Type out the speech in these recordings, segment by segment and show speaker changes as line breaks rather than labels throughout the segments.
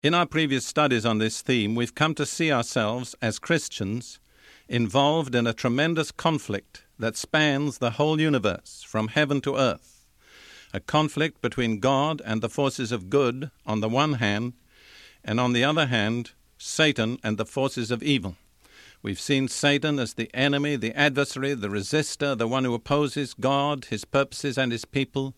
In our previous studies on this theme, we've come to see ourselves as Christians involved in a tremendous conflict that spans the whole universe, from heaven to earth. A conflict between God and the forces of good on the one hand, and on the other hand, Satan and the forces of evil. We've seen Satan as the enemy, the adversary, the resistor, the one who opposes God, his purposes, and his people,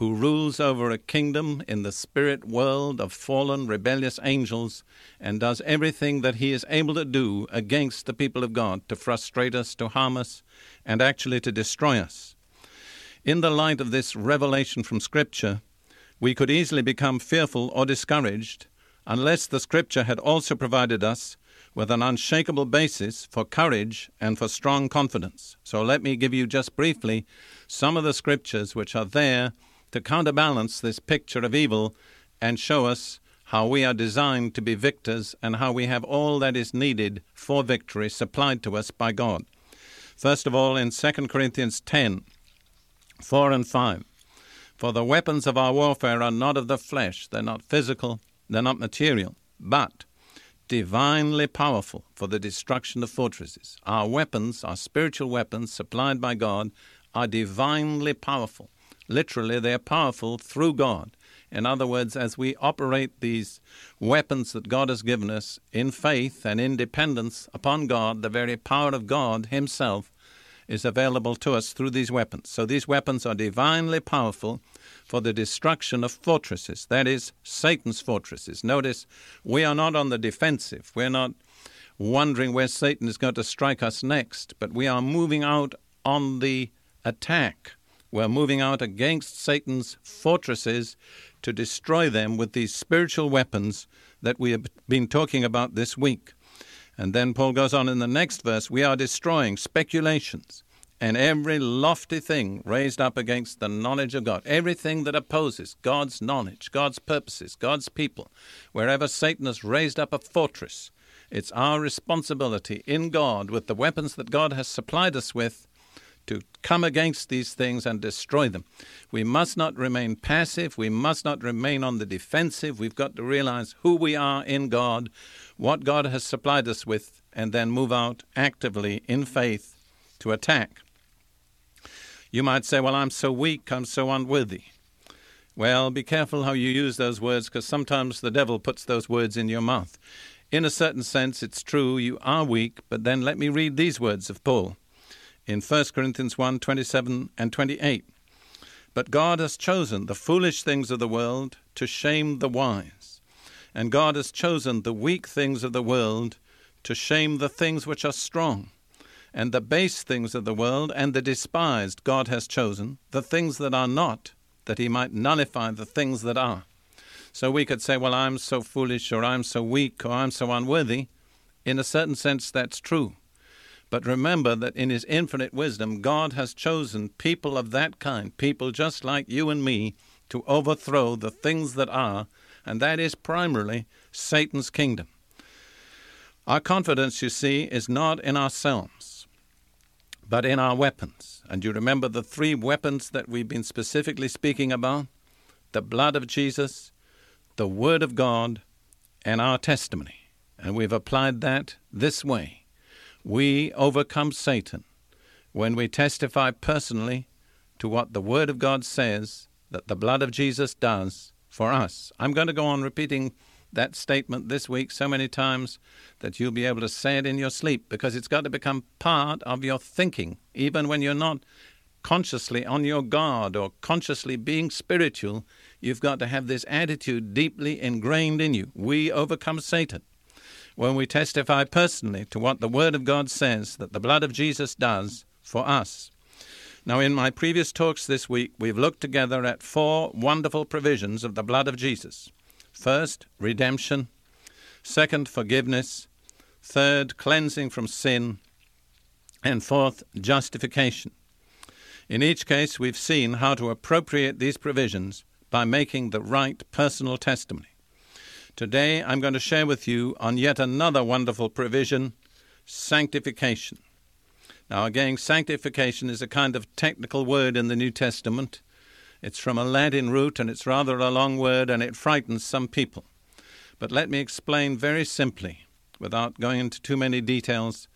who rules over a kingdom in the spirit world of fallen, rebellious angels, and does everything that he is able to do against the people of God to frustrate us, to harm us, and actually to destroy us. In the light of this revelation from Scripture, we could easily become fearful or discouraged unless the Scripture had also provided us with an unshakable basis for courage and for strong confidence. So let me give you just briefly some of the Scriptures which are there to counterbalance this picture of evil and show us how we are designed to be victors and how we have all that is needed for victory supplied to us by God. First of all, in 2 Corinthians 10 4 and 5. For the weapons of our warfare are not of the flesh, they're not physical, they're not material, but divinely powerful for the destruction of fortresses. Our weapons, our spiritual weapons supplied by God, are divinely powerful. Literally, they're powerful through God. In other words, as we operate these weapons that God has given us in faith and in dependence upon God, the very power of God Himself is available to us through these weapons. So these weapons are divinely powerful for the destruction of fortresses, that is, Satan's fortresses. Notice, we are not on the defensive. We're not wondering where Satan is going to strike us next, but we are moving out on the attack. We're moving out against Satan's fortresses to destroy them with these spiritual weapons that we have been talking about this week. And then Paul goes on in the next verse we are destroying speculations and every lofty thing raised up against the knowledge of God, everything that opposes God's knowledge, God's purposes, God's people, wherever Satan has raised up a fortress, it's our responsibility in God, with the weapons that God has supplied us with, to come against these things and destroy them. We must not remain passive. We must not remain on the defensive. We've got to realize who we are in God, what God has supplied us with, and then move out actively in faith to attack. You might say, Well, I'm so weak, I'm so unworthy. Well, be careful how you use those words because sometimes the devil puts those words in your mouth. In a certain sense, it's true, you are weak, but then let me read these words of Paul in 1 Corinthians 1 27 and 28. But God has chosen the foolish things of the world to shame the wise, and God has chosen the weak things of the world to shame the things which are strong and the base things of the world and the despised God has chosen, the things that are not, that he might nullify the things that are. So we could say, well, I'm so foolish, or I'm so weak, or I'm so unworthy. In a certain sense, that's true. But remember that in His infinite wisdom, God has chosen people of that kind, people just like you and me, to overthrow the things that are, and that is primarily Satan's kingdom. Our confidence, you see, is not in ourselves, but in our weapons. And you remember the three weapons that we've been specifically speaking about the blood of Jesus, the Word of God, and our testimony. And we've applied that this way we overcome Satan when we testify personally to what the Word of God says that the blood of Jesus does for us. I'm going to go on repeating that statement this week so many times that you'll be able to say it in your sleep because it's got to become part of your thinking, even when you're not consciously on your guard or consciously being spiritual. You've got to have this attitude deeply ingrained in you. We overcome Satan when we testify personally to what the Word of God says that the blood of Jesus does for us. Now, in my previous talks this week, we've looked together at four wonderful provisions of the blood of Jesus. First, redemption. Second, forgiveness. Third, cleansing from sin. And fourth, justification. In each case, we've seen how to appropriate these provisions by making the right personal testimony. Today, I'm going to share with you on yet another wonderful provision sanctification. Now, again, sanctification is a kind of technical word in the New Testament. It's from a Latin root and it's rather a long word and it frightens some people. But let me explain very simply, without going into too many details.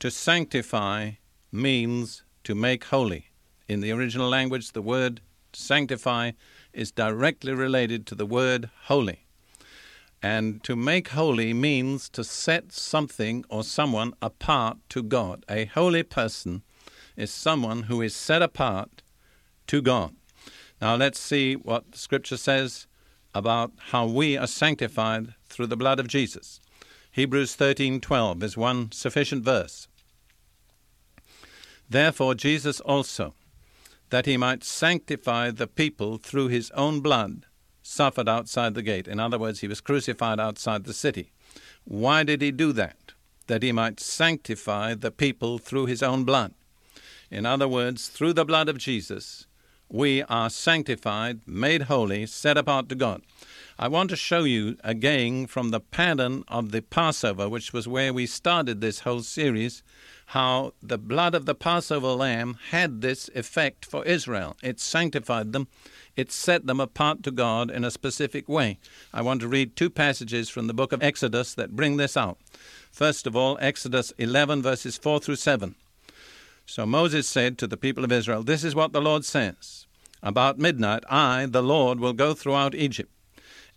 To sanctify means to make holy. In the original language, the word sanctify is directly related to the word holy. And to make holy means to set something or someone apart to God. A holy person is someone who is set apart to God. Now let's see what Scripture says about how we are sanctified through the blood of Jesus. Hebrews 13:12 is one sufficient verse. Therefore Jesus also, that he might sanctify the people through his own blood, suffered outside the gate. In other words, he was crucified outside the city. Why did he do that? That he might sanctify the people through his own blood. In other words, through the blood of Jesus, we are sanctified, made holy, set apart to God. I want to show you again from the pattern of the Passover, which was where we started this whole series, how the blood of the Passover lamb had this effect for Israel. It sanctified them, it set them apart to God in a specific way. I want to read two passages from the book of Exodus that bring this out. First of all, Exodus 11, verses 4 through 7. So Moses said to the people of Israel, This is what the Lord says About midnight, I, the Lord, will go throughout Egypt.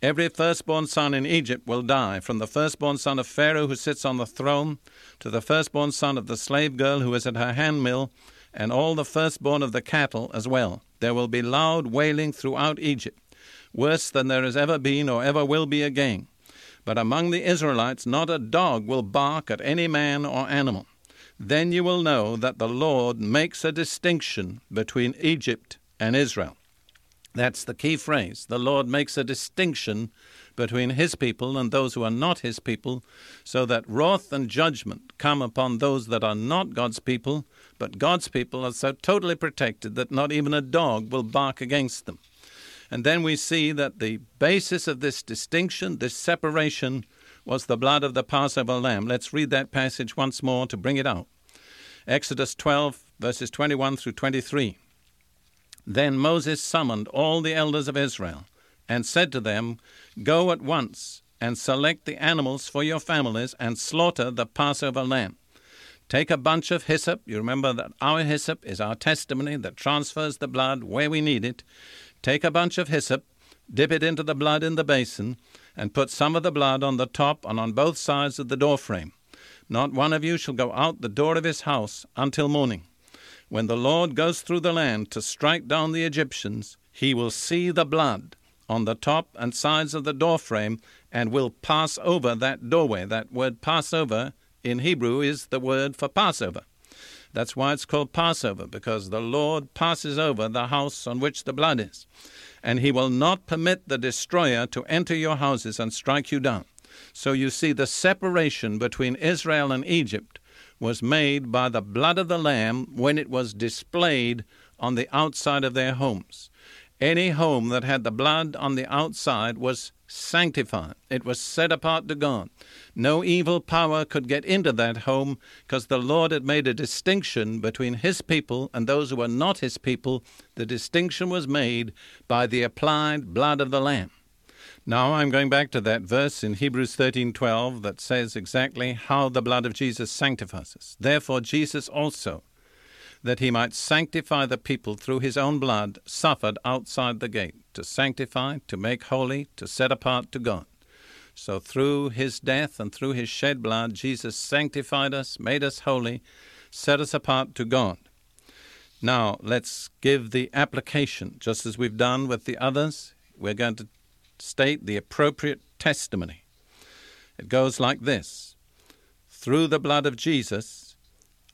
Every firstborn son in Egypt will die, from the firstborn son of Pharaoh who sits on the throne, to the firstborn son of the slave girl who is at her handmill, and all the firstborn of the cattle as well. There will be loud wailing throughout Egypt, worse than there has ever been or ever will be again. But among the Israelites not a dog will bark at any man or animal. Then you will know that the Lord makes a distinction between Egypt and Israel. That's the key phrase. The Lord makes a distinction between his people and those who are not his people, so that wrath and judgment come upon those that are not God's people, but God's people are so totally protected that not even a dog will bark against them. And then we see that the basis of this distinction, this separation, was the blood of the Passover lamb. Let's read that passage once more to bring it out. Exodus 12, verses 21 through 23. Then Moses summoned all the elders of Israel and said to them, Go at once and select the animals for your families and slaughter the Passover lamb. Take a bunch of hyssop. You remember that our hyssop is our testimony that transfers the blood where we need it. Take a bunch of hyssop, dip it into the blood in the basin, and put some of the blood on the top and on both sides of the doorframe. Not one of you shall go out the door of his house until morning. When the Lord goes through the land to strike down the Egyptians, he will see the blood on the top and sides of the doorframe and will pass over that doorway. That word Passover in Hebrew is the word for Passover. That's why it's called Passover, because the Lord passes over the house on which the blood is. And he will not permit the destroyer to enter your houses and strike you down. So you see the separation between Israel and Egypt was made by the blood of the Lamb when it was displayed on the outside of their homes. Any home that had the blood on the outside was sanctified, it was set apart to God. No evil power could get into that home because the Lord had made a distinction between His people and those who were not His people. The distinction was made by the applied blood of the Lamb. Now I'm going back to that verse in Hebrews 13:12 that says exactly how the blood of Jesus sanctifies us. Therefore Jesus also that he might sanctify the people through his own blood suffered outside the gate to sanctify, to make holy, to set apart to God. So through his death and through his shed blood Jesus sanctified us, made us holy, set us apart to God. Now, let's give the application, just as we've done with the others. We're going to state the appropriate testimony. It goes like this Through the blood of Jesus,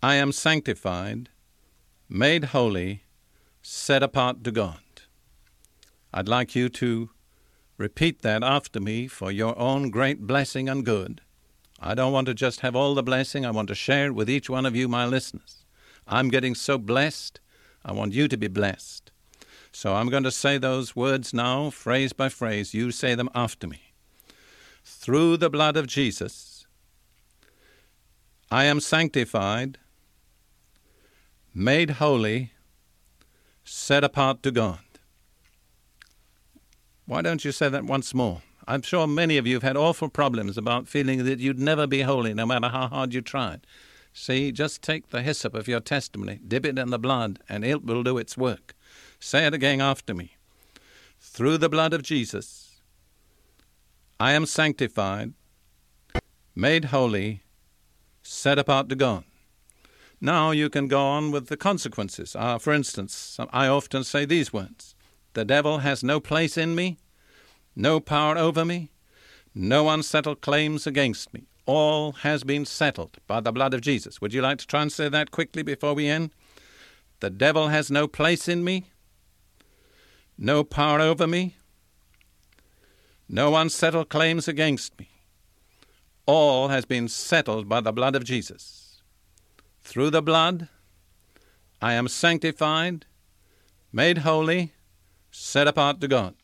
I am sanctified, made holy, set apart to God. I'd like you to repeat that after me for your own great blessing and good. I don't want to just have all the blessing, I want to share it with each one of you, my listeners. I'm getting so blessed, I want you to be blessed. So I'm going to say those words now, phrase by phrase. You say them after me. Through the blood of Jesus, I am sanctified, made holy, set apart to God. Why don't you say that once more? I'm sure many of you have had awful problems about feeling that you'd never be holy no matter how hard you tried. See, just take the hyssop of your testimony, dip it in the blood, and it will do its work. Say it again after me. Through the blood of Jesus, I am sanctified, made holy, set apart to God. Now you can go on with the consequences. Uh, for instance, I often say these words The devil has no place in me, no power over me, no unsettled claims against me. All has been settled by the blood of Jesus. Would you like to translate that quickly before we end? The devil has no place in me, no power over me, no unsettled claims against me. All has been settled by the blood of Jesus. Through the blood, I am sanctified, made holy, set apart to God.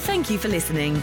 Thank you for listening.